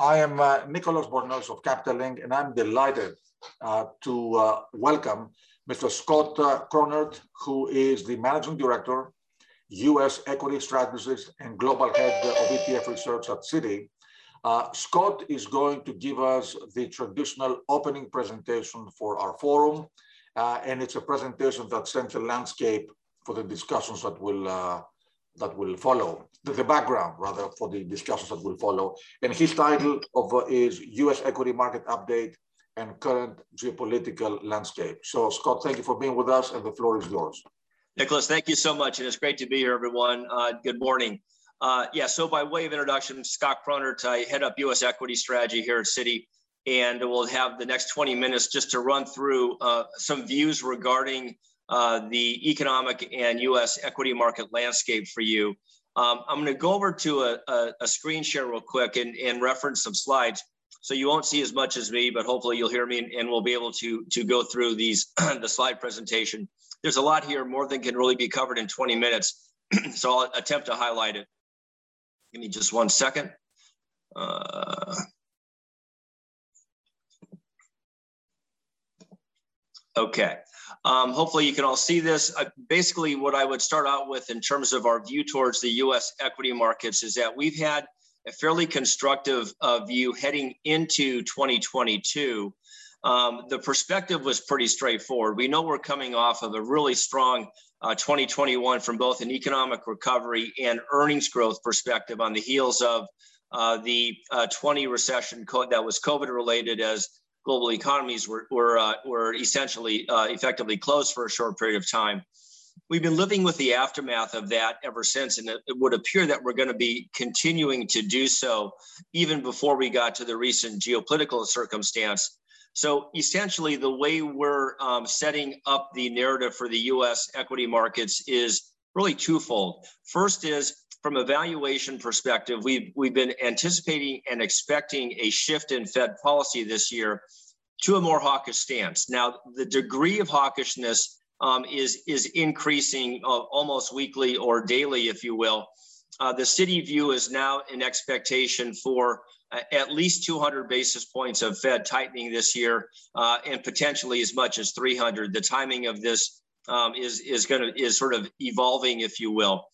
I am uh, Nicholas Bornozis of Capital Link, and I'm delighted uh, to uh, welcome Mr. Scott uh, Chronert, who is the Managing Director, U.S. Equity Strategist and Global Head of ETF Research at Citi. Uh, Scott is going to give us the traditional opening presentation for our forum, uh, and it's a presentation that sets the landscape for the discussions that will that will follow, the, the, background rather for the discussions that will follow. And his title of uh, is U.S. Equity Market Update and Current Geopolitical Landscape. So Scott, thank you for being with us and the floor is yours. Nicholas, thank you so much. And it's great to be here, everyone. Uh, good morning. Uh, yeah, so by way of introduction, Scott Chronert, I head up U.S. equity strategy here at Citi, and we'll have the next 20 minutes just to run through uh, some views regarding uh, the economic and U.S. equity market landscape for you. Um, I'm going to go over to a, a, a, screen share real quick and, and reference some slides. So you won't see as much as me, but hopefully you'll hear me and, and we'll be able to, to go through these the slide presentation. There's a lot here, more than can really be covered in 20 minutes. so I'll attempt to highlight it. Give me just one second. Uh, okay. Um, hopefully you can all see this. Uh, basically what I would start out with in terms of our view towards the US equity markets is that we've had a fairly constructive uh, view heading into 2022. Um, the perspective was pretty straightforward. We know we're coming off of a really strong uh, 2021 from both an economic recovery and earnings growth perspective on the heels of uh, the uh, 20 recession that was COVID related as global economies were, were, uh, were essentially uh, effectively closed for a short period of time. We've been living with the aftermath of that ever since, and it, it would appear that we're going to be continuing to do so even before we got to the recent geopolitical circumstance. So essentially, the way we're um, setting up the narrative for the US equity markets is really twofold. First is from a valuation perspective, we've, we've been anticipating and expecting a shift in Fed policy this year to a more hawkish stance. Now, the degree of hawkishness um, is, is increasing uh, almost weekly or daily, if you will. Uh, the Citi view is now an expectation for uh, at least 200 basis points of Fed tightening this year, uh, and potentially as much as 300. The timing of this um, is is going to is sort of evolving, if you will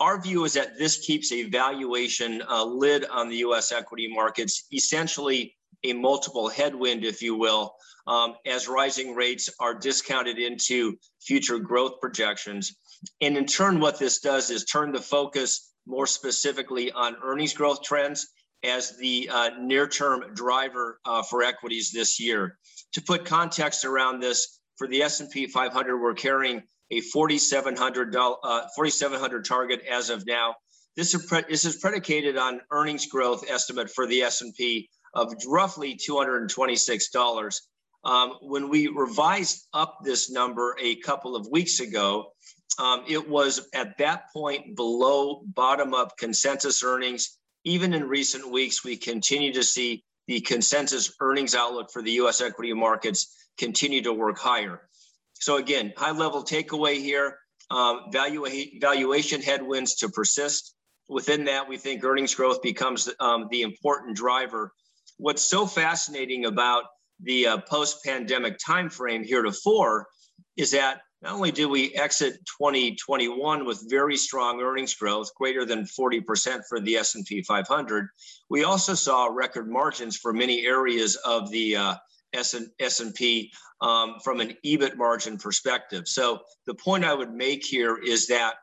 our view is that this keeps a valuation uh, lid on the US equity markets, essentially a multiple headwind, if you will, um, as rising rates are discounted into future growth projections. And in turn, what this does is turn the focus more specifically on earnings growth trends as the uh, near-term driver uh, for equities this year. To put context around this, for the S&P 500, we're carrying a 4,700 uh, 4,700 target as of now. This is, this is predicated on earnings growth estimate for the S&P of roughly $226. Um, when we revised up this number a couple of weeks ago, um, it was at that point below bottom up consensus earnings. Even in recent weeks, we continue to see the consensus earnings outlook for the US equity markets continue to work higher. So again, high level takeaway here, um, valua- valuation headwinds to persist. Within that, we think earnings growth becomes um, the important driver. What's so fascinating about the uh, post-pandemic timeframe heretofore is that not only did we exit 2021 with very strong earnings growth, greater than 40% for the S&P 500, we also saw record margins for many areas of the uh, S&P um, from an EBIT margin perspective. So the point I would make here is that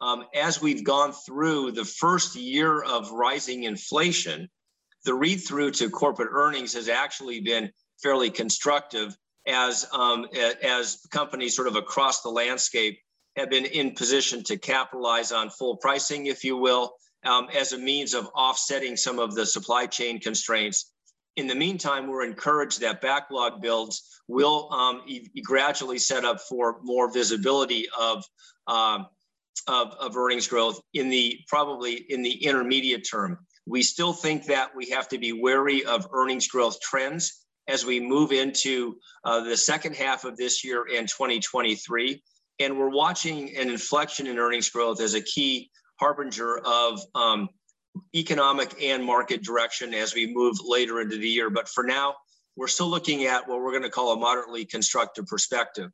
um, as we've gone through the first year of rising inflation, the read through to corporate earnings has actually been fairly constructive as um, as companies sort of across the landscape have been in position to capitalize on full pricing, if you will, um, as a means of offsetting some of the supply chain constraints in the meantime, we're encouraged that backlog builds will um, e- gradually set up for more visibility of, um, of, of earnings growth in the probably in the intermediate term. We still think that we have to be wary of earnings growth trends as we move into uh, the second half of this year and 2023. And we're watching an inflection in earnings growth as a key harbinger of um, economic and market direction as we move later into the year. But for now, we're still looking at what we're going to call a moderately constructive perspective.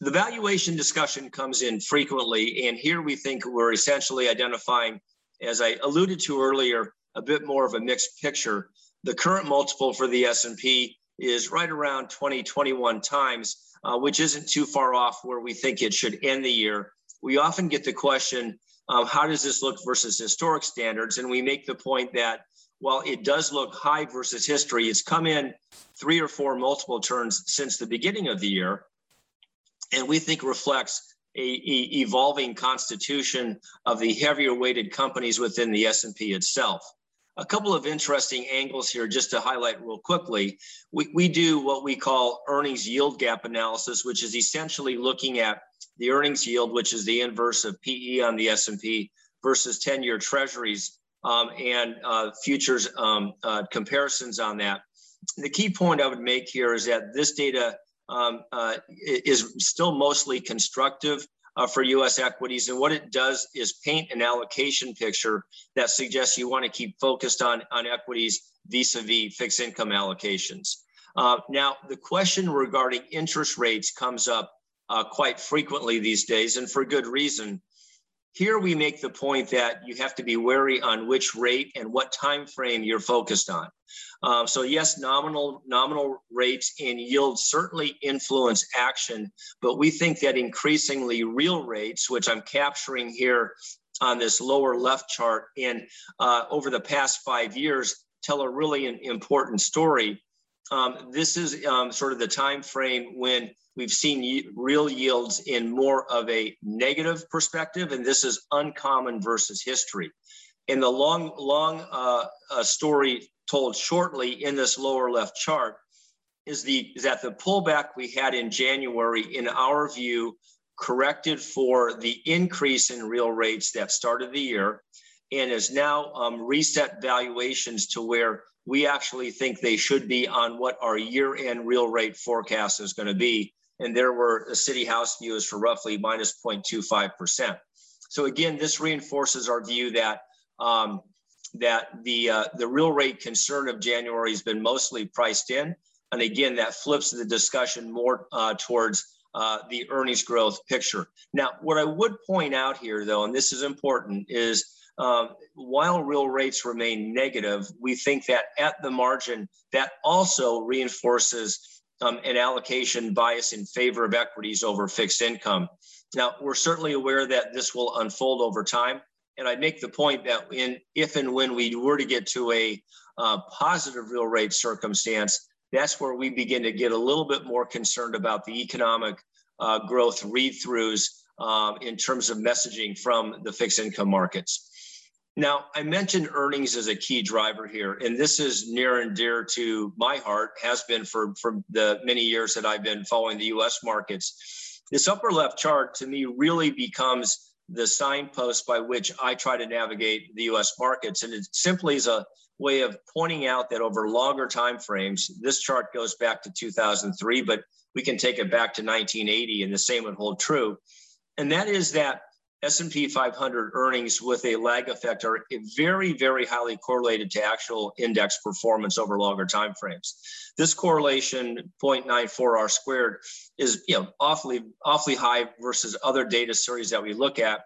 The valuation discussion comes in frequently, and here we think we're essentially identifying, as I alluded to earlier, a bit more of a mixed picture. The current multiple for the S&P is right around 20, 21 times, uh, which isn't too far off where we think it should end the year. We often get the question, um, how does this look versus historic standards? And we make the point that while it does look high versus history, it's come in three or four multiple turns since the beginning of the year and we think reflects a, a, evolving constitution of the heavier weighted companies within the S&P itself. A couple of interesting angles here just to highlight real quickly. We, we do what we call earnings yield gap analysis, which is essentially looking at the earnings yield, which is the inverse of PE on the S&P versus 10-year treasuries um, and uh, futures um, uh, comparisons on that. The key point I would make here is that this data um, uh, is still mostly constructive uh, for US equities. And what it does is paint an allocation picture that suggests you want to keep focused on, on equities vis-a-vis fixed income allocations. Uh, now, the question regarding interest rates comes up uh, quite frequently these days, and for good reason. Here we make the point that you have to be wary on which rate and what time frame you're focused on. Um, so yes, nominal nominal rates and yields certainly influence action, but we think that increasingly real rates, which I'm capturing here on this lower left chart, and uh, over the past five years, tell a really important story. Um, this is um, sort of the time frame when we've seen real yields in more of a negative perspective, and this is uncommon versus history. In the long, long uh, uh, story told shortly in this lower left chart is, the, is that the pullback we had in January, in our view, corrected for the increase in real rates that started the year and is now um, reset valuations to where we actually think they should be on what our year-end real rate forecast is going to be. And there were the Citi house views for roughly minus 0.25%. So again, this reinforces our view that um, that the uh, the real rate concern of January has been mostly priced in, and again that flips the discussion more uh, towards uh, the earnings growth picture. Now, what I would point out here, though, and this is important, is um, while real rates remain negative, we think that at the margin that also reinforces um, an allocation bias in favor of equities over fixed income. Now, we're certainly aware that this will unfold over time. And I make the point that in if and when we were to get to a uh, positive real rate circumstance, that's where we begin to get a little bit more concerned about the economic uh, growth read-throughs um, in terms of messaging from the fixed income markets. Now, I mentioned earnings as a key driver here, and this is near and dear to my heart, has been for, for the many years that I've been following the US markets. This upper left chart to me really becomes the signpost by which I try to navigate the US markets. And it simply is a way of pointing out that over longer time frames, this chart goes back to 2003, but we can take it back to 1980 and the same would hold true. And that is that S&P 500 earnings with a lag effect are very, very highly correlated to actual index performance over longer time frames. This correlation, 0.94 R squared, is you know awfully, awfully high versus other data series that we look at.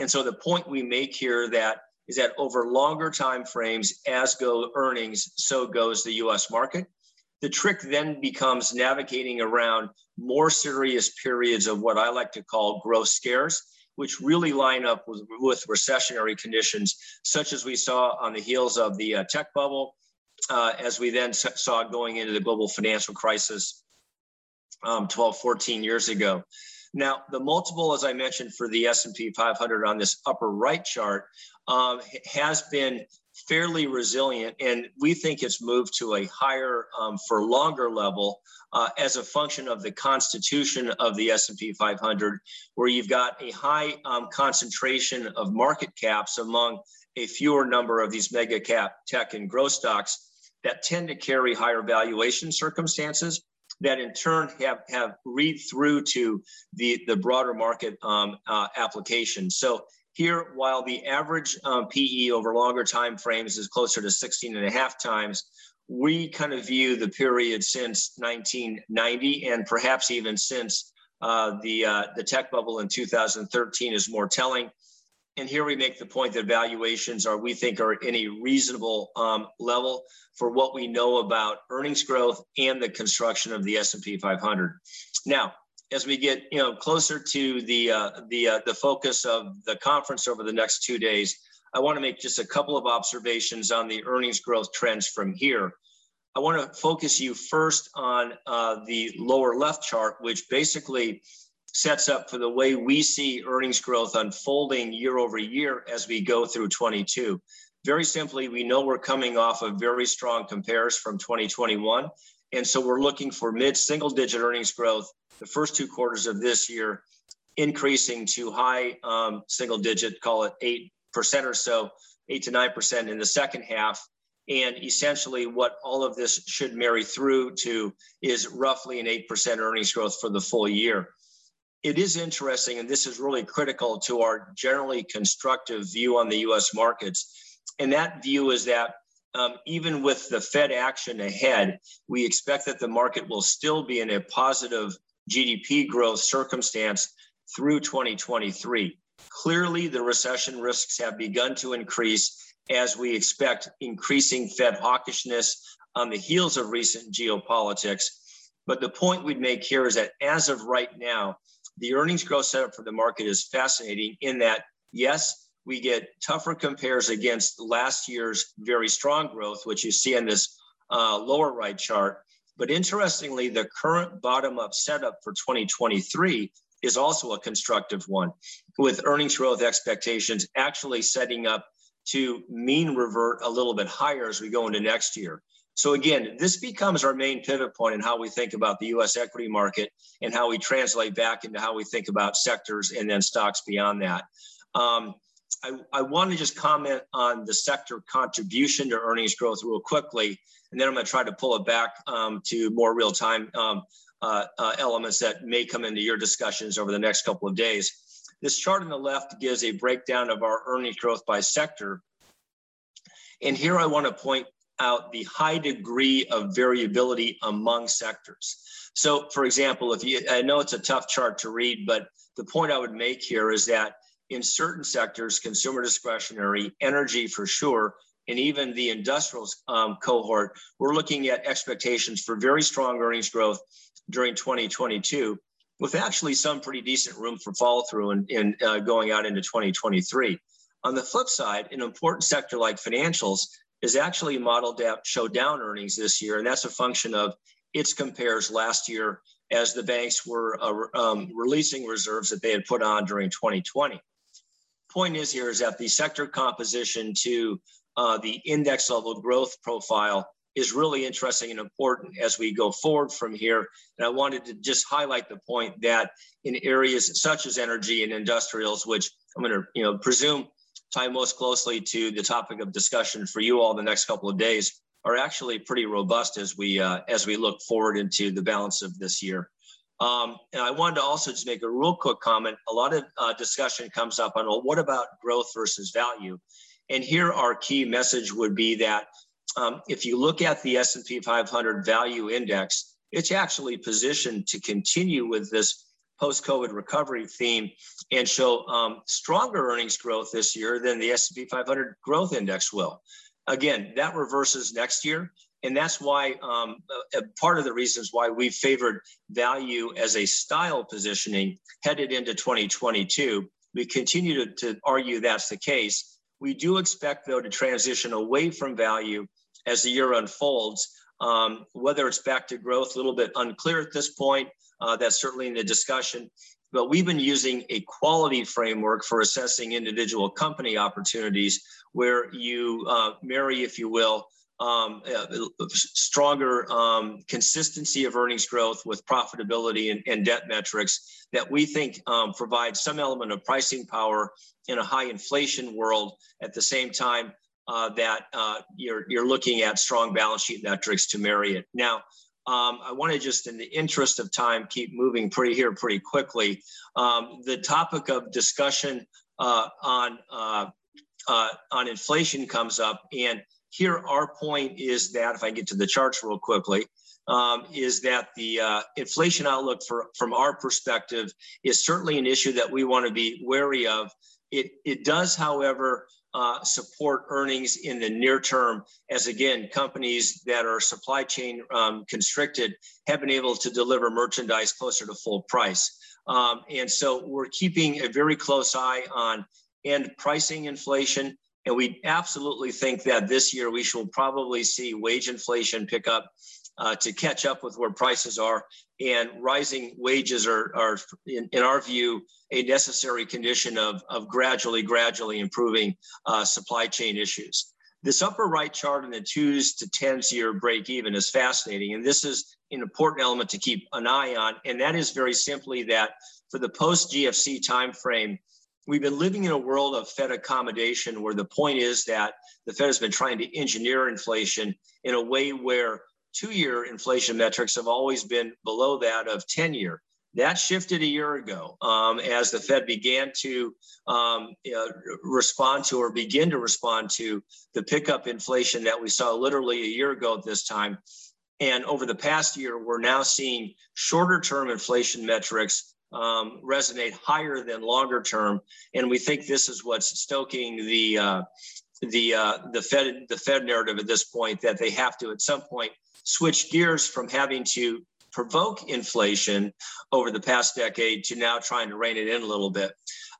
And so the point we make here that is that over longer time frames, as go earnings, so goes the US market. The trick then becomes navigating around more serious periods of what I like to call growth scares which really line up with, with recessionary conditions, such as we saw on the heels of the uh, tech bubble, uh, as we then saw going into the global financial crisis um, 12, 14 years ago. Now, the multiple, as I mentioned, for the S&P 500 on this upper right chart um, has been fairly resilient, and we think it's moved to a higher um, for longer level uh, as a function of the constitution of the S&P 500, where you've got a high um, concentration of market caps among a fewer number of these mega cap tech and growth stocks that tend to carry higher valuation circumstances that in turn have, have read through to the, the broader market um, uh, application. So Here, while the average um, PE over longer time frames is closer to 16 and a half times, we kind of view the period since 1990 and perhaps even since uh, the, uh, the tech bubble in 2013 is more telling. And here we make the point that valuations are, we think, are in a reasonable um, level for what we know about earnings growth and the construction of the S&P 500. Now, as we get you know closer to the uh, the uh, the focus of the conference over the next two days, I want to make just a couple of observations on the earnings growth trends from here. I want to focus you first on uh, the lower left chart, which basically sets up for the way we see earnings growth unfolding year over year as we go through 22. Very simply, we know we're coming off a very strong compares from 2021. And so we're looking for mid single digit earnings growth the first two quarters of this year, increasing to high um, single digit, call it 8% or so, 8 to 9% in the second half. And essentially, what all of this should marry through to is roughly an 8% earnings growth for the full year. It is interesting, and this is really critical to our generally constructive view on the US markets. And that view is that um, even with the Fed action ahead, we expect that the market will still be in a positive GDP growth circumstance through 2023. Clearly, the recession risks have begun to increase as we expect increasing Fed hawkishness on the heels of recent geopolitics. But the point we'd make here is that as of right now, the earnings growth setup for the market is fascinating in that, yes, we get tougher compares against last year's very strong growth, which you see in this uh, lower right chart. But interestingly, the current bottom up setup for 2023 is also a constructive one, with earnings growth expectations actually setting up to mean revert a little bit higher as we go into next year. So again, this becomes our main pivot point in how we think about the US equity market and how we translate back into how we think about sectors and then stocks beyond that. Um, I, I want to just comment on the sector contribution to earnings growth real quickly, and then I'm going to try to pull it back um, to more real time um, uh, uh, elements that may come into your discussions over the next couple of days. This chart on the left gives a breakdown of our earnings growth by sector. And here I want to point out the high degree of variability among sectors. So for example, if you, I know it's a tough chart to read, but the point I would make here is that in certain sectors, consumer discretionary, energy for sure, and even the industrial um, cohort, we're looking at expectations for very strong earnings growth during 2022 with actually some pretty decent room for follow through and, in uh, going out into 2023. On the flip side, an important sector like financials is actually modeled to show down earnings this year, and that's a function of its compares last year as the banks were uh, um, releasing reserves that they had put on during 2020. Point is here is that the sector composition to uh, the index level growth profile is really interesting and important as we go forward from here. And I wanted to just highlight the point that in areas such as energy and industrials, which I'm going to you know presume tie most closely to the topic of discussion for you all the next couple of days, are actually pretty robust as we uh, as we look forward into the balance of this year. Um, and I wanted to also just make a real quick comment. A lot of uh, discussion comes up on well, what about growth versus value? And here our key message would be that um, if you look at the S&P 500 value index, it's actually positioned to continue with this post-COVID recovery theme and show um, stronger earnings growth this year than the S&P 500 growth index will. Again, that reverses next year. And that's why um, part of the reasons why we favored value as a style positioning headed into 2022. We continue to, to argue that's the case. We do expect, though, to transition away from value as the year unfolds. Um, whether it's back to growth, a little bit unclear at this point. Uh, that's certainly in the discussion. But we've been using a quality framework for assessing individual company opportunities where you uh, marry, if you will, um, stronger um, consistency of earnings growth with profitability and, and debt metrics that we think um, provide some element of pricing power in a high inflation world at the same time uh, that uh, you're, you're looking at strong balance sheet metrics to marry it. Now, um, I want to just, in the interest of time, keep moving pretty here pretty quickly. Um, the topic of discussion uh, on uh, uh, on inflation comes up. And here, our point is that if I get to the charts real quickly, um, is that the uh, inflation outlook for from our perspective is certainly an issue that we want to be wary of. It it does, however, uh, support earnings in the near term, as again, companies that are supply chain um, constricted have been able to deliver merchandise closer to full price. Um, and so we're keeping a very close eye on end pricing inflation. And we absolutely think that this year we shall probably see wage inflation pick up uh, to catch up with where prices are. And rising wages are, are in, in our view, a necessary condition of, of gradually, gradually improving uh, supply chain issues. This upper right chart in the twos to tens year break even is fascinating. And this is an important element to keep an eye on. And that is very simply that for the post GFC timeframe, we've been living in a world of Fed accommodation where the point is that the Fed has been trying to engineer inflation in a way where two-year inflation metrics have always been below that of 10-year. That shifted a year ago um, as the Fed began to um, uh, respond to or begin to respond to the pickup inflation that we saw literally a year ago at this time. And over the past year, we're now seeing shorter term inflation metrics um, resonate higher than longer term. And we think this is what's stoking the uh, the uh, the Fed the Fed narrative at this point that they have to at some point switch gears from having to provoke inflation over the past decade to now trying to rein it in a little bit.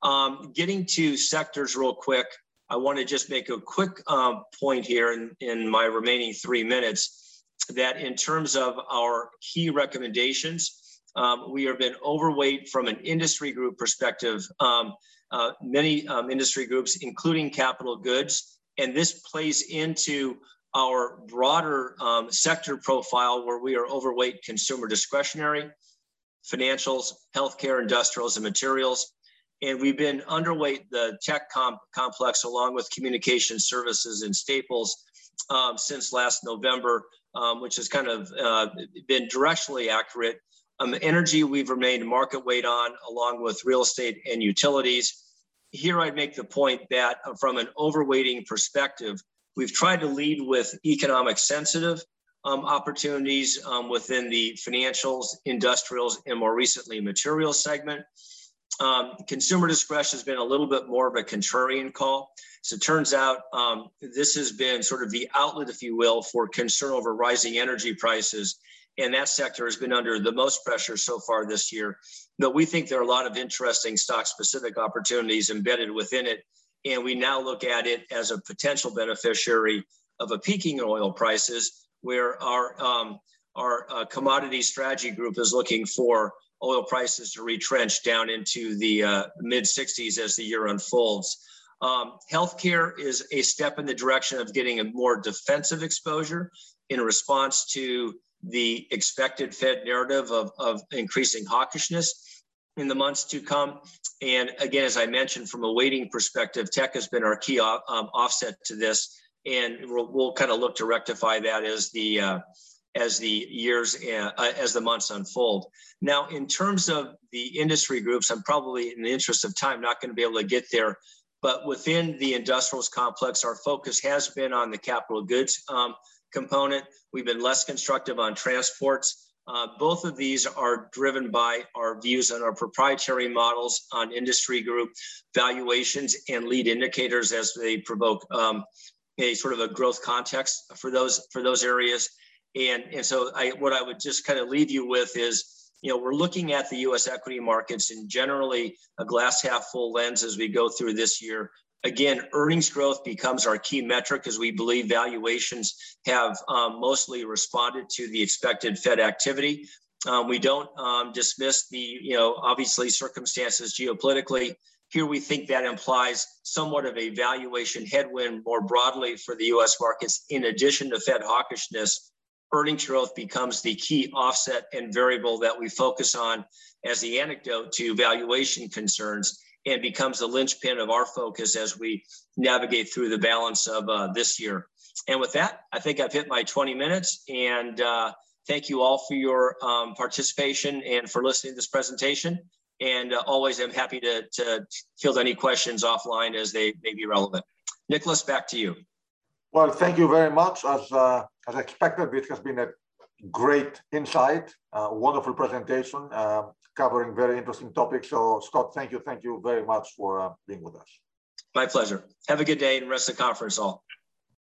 Um, getting to sectors real quick, I want to just make a quick um, point here in, in my remaining three minutes that in terms of our key recommendations, um, we have been overweight from an industry group perspective. Um, uh, many um, industry groups, including capital goods, and this plays into our broader um, sector profile where we are overweight consumer discretionary, financials, healthcare, industrials, and materials. And we've been underweight the tech comp complex along with communication services and staples um, since last November, um, which has kind of uh, been directionally accurate. Um, energy, we've remained market weight on along with real estate and utilities. Here I'd make the point that uh, from an overweighting perspective, We've tried to lead with economic sensitive um, opportunities um, within the financials, industrials, and more recently materials segment. Um, consumer discretion has been a little bit more of a contrarian call. So it turns out um, this has been sort of the outlet, if you will, for concern over rising energy prices. And that sector has been under the most pressure so far this year. But we think there are a lot of interesting stock specific opportunities embedded within it and we now look at it as a potential beneficiary of a peaking in oil prices, where our um, our uh, commodity strategy group is looking for oil prices to retrench down into the uh, mid 60s as the year unfolds. Um, healthcare is a step in the direction of getting a more defensive exposure in response to the expected Fed narrative of, of increasing hawkishness in the months to come. And again, as I mentioned, from a weighting perspective, tech has been our key um, offset to this, and we'll, we'll, kind of look to rectify that as the uh, as the years uh, as the months unfold. Now, in terms of the industry groups, I'm probably in the interest of time not going to be able to get there. But within the industrials complex, our focus has been on the capital goods um, component. We've been less constructive on transports. Uh, both of these are driven by our views on our proprietary models on industry group valuations and lead indicators as they provoke um, a sort of a growth context for those for those areas. And, and so I, what I would just kind of leave you with is, you know, we're looking at the U.S. equity markets in generally a glass half full lens as we go through this year. Again, earnings growth becomes our key metric as we believe valuations have um, mostly responded to the expected Fed activity. Um, we don't um, dismiss the, you know, obviously circumstances geopolitically. Here we think that implies somewhat of a valuation headwind more broadly for the US markets. In addition to Fed hawkishness, earnings growth becomes the key offset and variable that we focus on as the anecdote to valuation concerns and becomes the linchpin of our focus as we navigate through the balance of uh, this year. And with that, I think I've hit my 20 minutes. And uh, thank you all for your um, participation and for listening to this presentation. and uh, always am happy to, to field any questions offline as they may be relevant. Nicholas, back to you. Well, thank you very much. As, uh, as expected, this has been a great insight, uh, wonderful presentation, uh, covering very interesting topics. So Scott, thank you. Thank you very much for uh, being with us. My pleasure. Have a good day and rest of the conference all.